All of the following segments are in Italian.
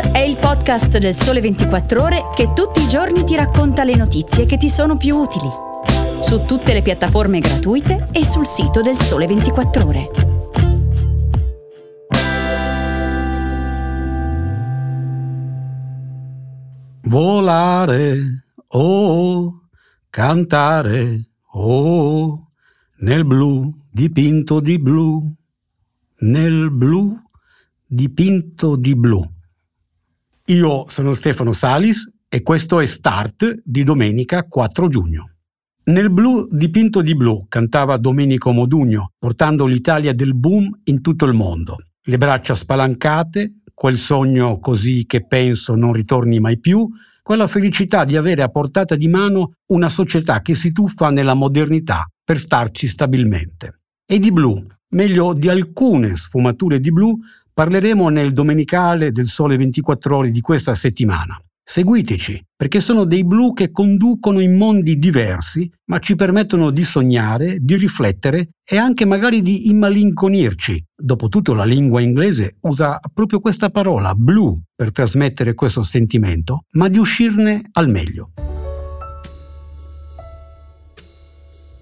È il podcast del Sole 24 Ore che tutti i giorni ti racconta le notizie che ti sono più utili. Su tutte le piattaforme gratuite e sul sito del Sole 24 Ore. Volare, oh, cantare, oh, nel blu dipinto di blu, nel blu dipinto di blu. Io sono Stefano Salis e questo è Start di domenica 4 giugno. Nel blu dipinto di blu cantava Domenico Modugno, portando l'Italia del boom in tutto il mondo. Le braccia spalancate, quel sogno così che penso non ritorni mai più, quella felicità di avere a portata di mano una società che si tuffa nella modernità per starci stabilmente. E di blu, meglio di alcune sfumature di blu, parleremo nel domenicale del Sole 24 ore di questa settimana. Seguiteci, perché sono dei blu che conducono in mondi diversi, ma ci permettono di sognare, di riflettere e anche magari di immalinconirci. Dopotutto la lingua inglese usa proprio questa parola, blu, per trasmettere questo sentimento, ma di uscirne al meglio.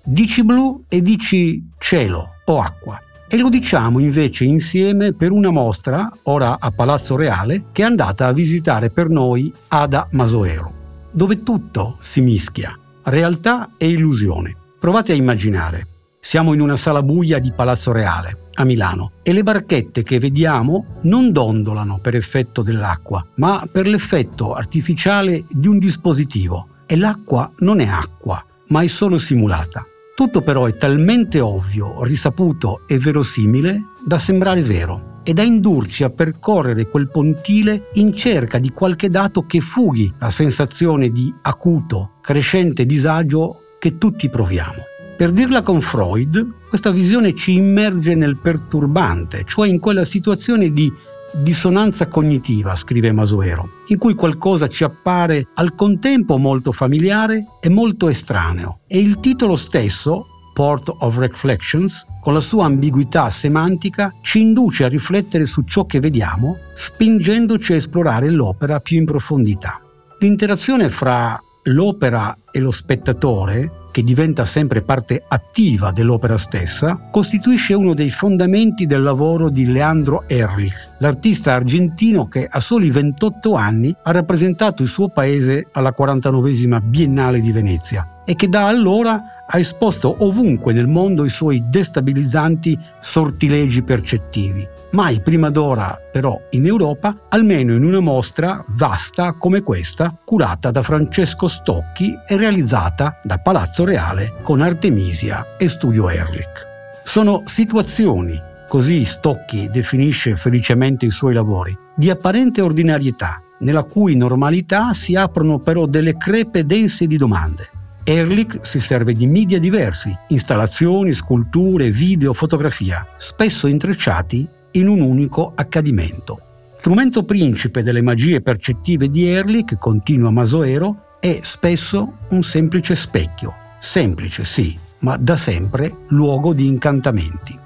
Dici blu e dici cielo o acqua. E lo diciamo invece insieme per una mostra, ora a Palazzo Reale, che è andata a visitare per noi Ada Masoero, dove tutto si mischia, realtà e illusione. Provate a immaginare. Siamo in una sala buia di Palazzo Reale, a Milano, e le barchette che vediamo non dondolano per effetto dell'acqua, ma per l'effetto artificiale di un dispositivo. E l'acqua non è acqua, ma è solo simulata. Tutto però è talmente ovvio, risaputo e verosimile da sembrare vero e da indurci a percorrere quel pontile in cerca di qualche dato che fughi la sensazione di acuto, crescente disagio che tutti proviamo. Per dirla con Freud, questa visione ci immerge nel perturbante, cioè in quella situazione di dissonanza cognitiva, scrive Masuero, in cui qualcosa ci appare al contempo molto familiare e molto estraneo. E il titolo stesso, Port of Reflections, con la sua ambiguità semantica, ci induce a riflettere su ciò che vediamo, spingendoci a esplorare l'opera più in profondità. L'interazione fra l'opera e lo spettatore che diventa sempre parte attiva dell'opera stessa, costituisce uno dei fondamenti del lavoro di Leandro Ehrlich, l'artista argentino che a soli 28 anni ha rappresentato il suo paese alla 49esima Biennale di Venezia e che da allora ha esposto ovunque nel mondo i suoi destabilizzanti sortilegi percettivi. Mai prima d'ora, però, in Europa, almeno in una mostra vasta come questa, curata da Francesco Stocchi e realizzata da Palazzo Reale con Artemisia e Studio Ehrlich. Sono situazioni, così Stocchi definisce felicemente i suoi lavori, di apparente ordinarietà, nella cui normalità si aprono però delle crepe dense di domande Ehrlich si serve di media diversi, installazioni, sculture, video, fotografia, spesso intrecciati in un unico accadimento. Strumento principe delle magie percettive di Ehrlich, continua Masoero, è spesso un semplice specchio. Semplice, sì, ma da sempre luogo di incantamenti.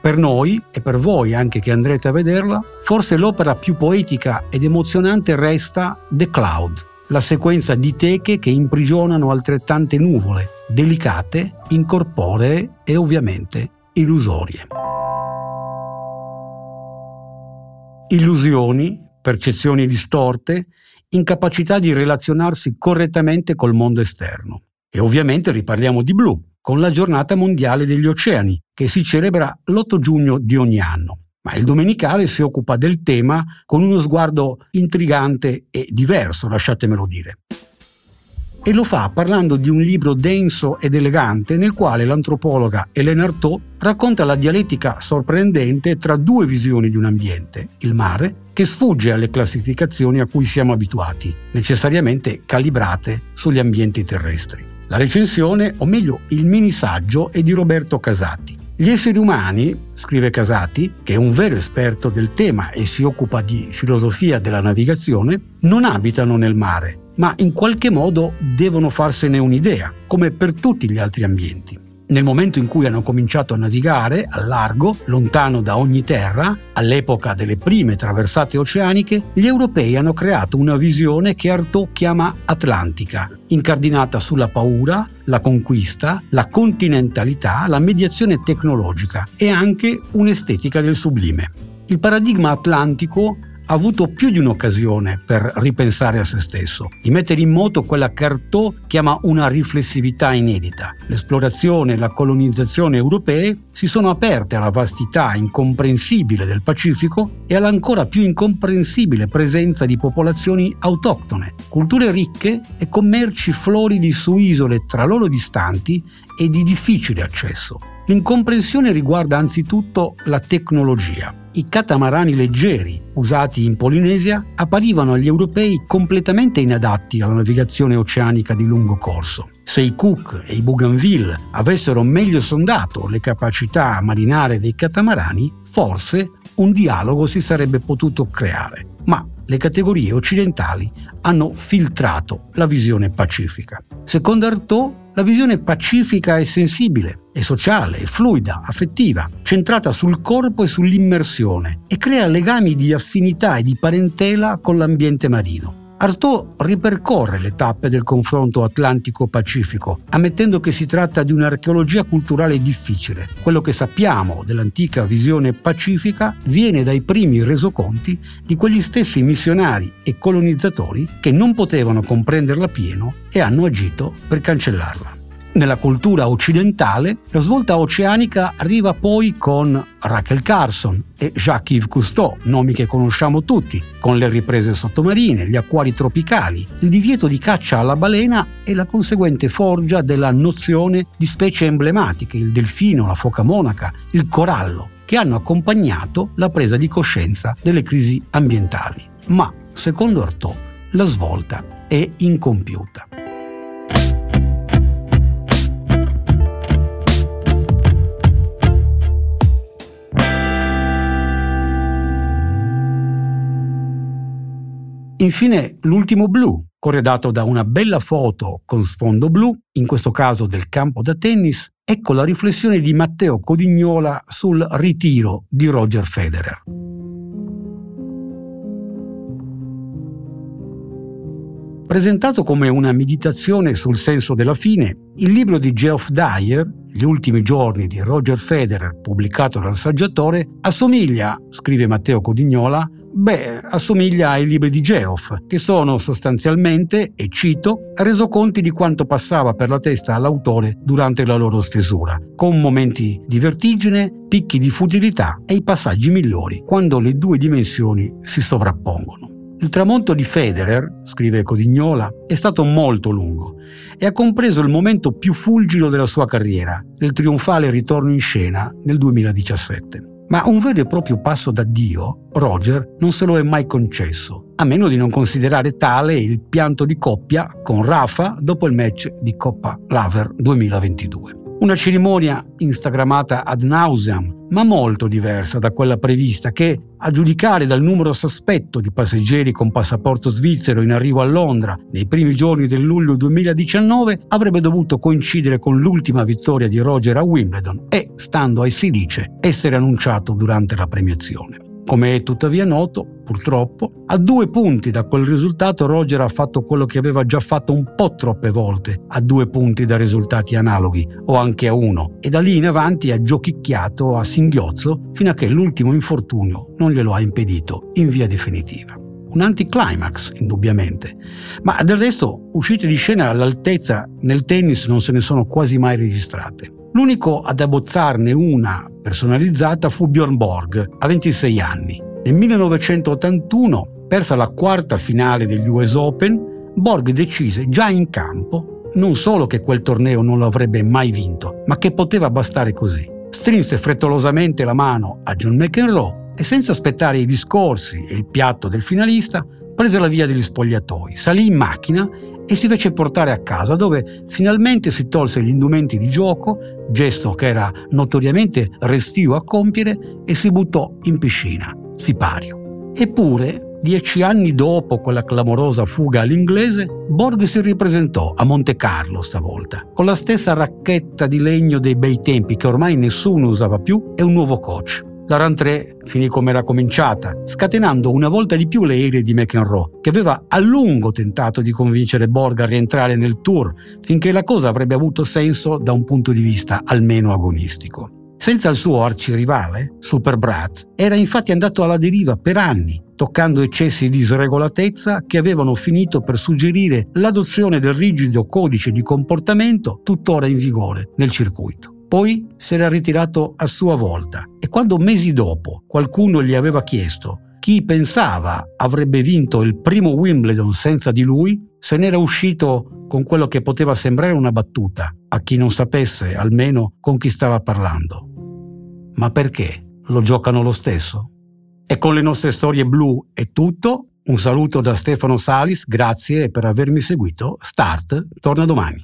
Per noi, e per voi anche che andrete a vederla, forse l'opera più poetica ed emozionante resta The Cloud, la sequenza di teche che imprigionano altrettante nuvole, delicate, incorporee e ovviamente illusorie. Illusioni, percezioni distorte, incapacità di relazionarsi correttamente col mondo esterno. E ovviamente riparliamo di blu, con la giornata mondiale degli oceani, che si celebra l'8 giugno di ogni anno ma il domenicale si occupa del tema con uno sguardo intrigante e diverso, lasciatemelo dire. E lo fa parlando di un libro denso ed elegante nel quale l'antropologa Hélène Artaud racconta la dialettica sorprendente tra due visioni di un ambiente, il mare, che sfugge alle classificazioni a cui siamo abituati, necessariamente calibrate sugli ambienti terrestri. La recensione, o meglio il mini saggio, è di Roberto Casati gli esseri umani, scrive Casati, che è un vero esperto del tema e si occupa di filosofia della navigazione, non abitano nel mare, ma in qualche modo devono farsene un'idea, come per tutti gli altri ambienti. Nel momento in cui hanno cominciato a navigare al largo, lontano da ogni terra, all'epoca delle prime traversate oceaniche, gli europei hanno creato una visione che Artaud chiama atlantica, incardinata sulla paura, la conquista, la continentalità, la mediazione tecnologica e anche un'estetica del sublime. Il paradigma atlantico ha avuto più di un'occasione per ripensare a se stesso, di mettere in moto quella che Artaud chiama una riflessività inedita. L'esplorazione e la colonizzazione europee si sono aperte alla vastità incomprensibile del Pacifico e all'ancora più incomprensibile presenza di popolazioni autoctone, culture ricche e commerci floridi su isole tra loro distanti e di difficile accesso. L'incomprensione riguarda anzitutto la tecnologia. I catamarani leggeri usati in Polinesia apparivano agli europei completamente inadatti alla navigazione oceanica di lungo corso. Se i Cook e i Bougainville avessero meglio sondato le capacità marinare dei catamarani, forse un dialogo si sarebbe potuto creare. Ma le categorie occidentali hanno filtrato la visione pacifica. Secondo Artaud, la visione pacifica è sensibile, è sociale, è fluida, affettiva, centrata sul corpo e sull'immersione e crea legami di affinità e di parentela con l'ambiente marino. Artaud ripercorre le tappe del confronto atlantico-pacifico, ammettendo che si tratta di un'archeologia culturale difficile. Quello che sappiamo dell'antica visione pacifica viene dai primi resoconti di quegli stessi missionari e colonizzatori che non potevano comprenderla pieno e hanno agito per cancellarla. Nella cultura occidentale, la svolta oceanica arriva poi con Rachel Carson e Jacques-Yves Cousteau, nomi che conosciamo tutti, con le riprese sottomarine, gli acquari tropicali, il divieto di caccia alla balena e la conseguente forgia della nozione di specie emblematiche, il delfino, la foca monaca, il corallo, che hanno accompagnato la presa di coscienza delle crisi ambientali. Ma, secondo Artaud, la svolta è incompiuta. Infine l'ultimo blu, corredato da una bella foto con sfondo blu, in questo caso del campo da tennis, ecco la riflessione di Matteo Codignola sul ritiro di Roger Federer. Presentato come una meditazione sul senso della fine, il libro di Geoff Dyer, Gli ultimi giorni di Roger Federer, pubblicato dal saggiatore, assomiglia, scrive Matteo Codignola, Beh, assomiglia ai libri di Geoff, che sono sostanzialmente, e cito, resoconti di quanto passava per la testa all'autore durante la loro stesura, con momenti di vertigine, picchi di futilità e i passaggi migliori, quando le due dimensioni si sovrappongono. Il tramonto di Federer, scrive Codignola, è stato molto lungo e ha compreso il momento più fulgido della sua carriera, il trionfale ritorno in scena nel 2017. Ma un vero e proprio passo d'addio, Roger non se lo è mai concesso, a meno di non considerare tale il pianto di coppia con Rafa dopo il match di Coppa Laver 2022. Una cerimonia instagrammata ad nauseam, ma molto diversa da quella prevista che, a giudicare dal numero sospetto di passeggeri con passaporto svizzero in arrivo a Londra nei primi giorni del luglio 2019, avrebbe dovuto coincidere con l'ultima vittoria di Roger a Wimbledon e, stando ai si dice, essere annunciato durante la premiazione. Come è tuttavia noto, purtroppo, a due punti da quel risultato Roger ha fatto quello che aveva già fatto un po' troppe volte, a due punti da risultati analoghi, o anche a uno, e da lì in avanti ha giochicchiato a singhiozzo fino a che l'ultimo infortunio non glielo ha impedito in via definitiva. Un anticlimax, indubbiamente, ma del resto uscite di scena all'altezza nel tennis non se ne sono quasi mai registrate. L'unico ad abbozzarne una personalizzata fu Bjorn Borg, a 26 anni. Nel 1981, persa la quarta finale degli US Open, Borg decise già in campo non solo che quel torneo non lo avrebbe mai vinto, ma che poteva bastare così. Strinse frettolosamente la mano a John McEnroe e senza aspettare i discorsi e il piatto del finalista, prese la via degli spogliatoi, salì in macchina e si fece portare a casa dove finalmente si tolse gli indumenti di gioco, gesto che era notoriamente restio a compiere, e si buttò in piscina, sipario. Eppure, dieci anni dopo quella clamorosa fuga all'inglese, Borg si ripresentò a Monte Carlo stavolta, con la stessa racchetta di legno dei bei tempi che ormai nessuno usava più e un nuovo coach. La Run 3 finì come era cominciata, scatenando una volta di più le ire di McEnroe, che aveva a lungo tentato di convincere Borg a rientrare nel tour, finché la cosa avrebbe avuto senso da un punto di vista almeno agonistico. Senza il suo arcirivale, Super Brat, era infatti andato alla deriva per anni, toccando eccessi di sregolatezza che avevano finito per suggerire l'adozione del rigido codice di comportamento tuttora in vigore nel circuito. Poi si era ritirato a sua volta e quando mesi dopo qualcuno gli aveva chiesto chi pensava avrebbe vinto il primo Wimbledon senza di lui, se n'era uscito con quello che poteva sembrare una battuta a chi non sapesse almeno con chi stava parlando. Ma perché? Lo giocano lo stesso? E con le nostre storie blu è tutto. Un saluto da Stefano Salis, grazie per avermi seguito. Start torna domani.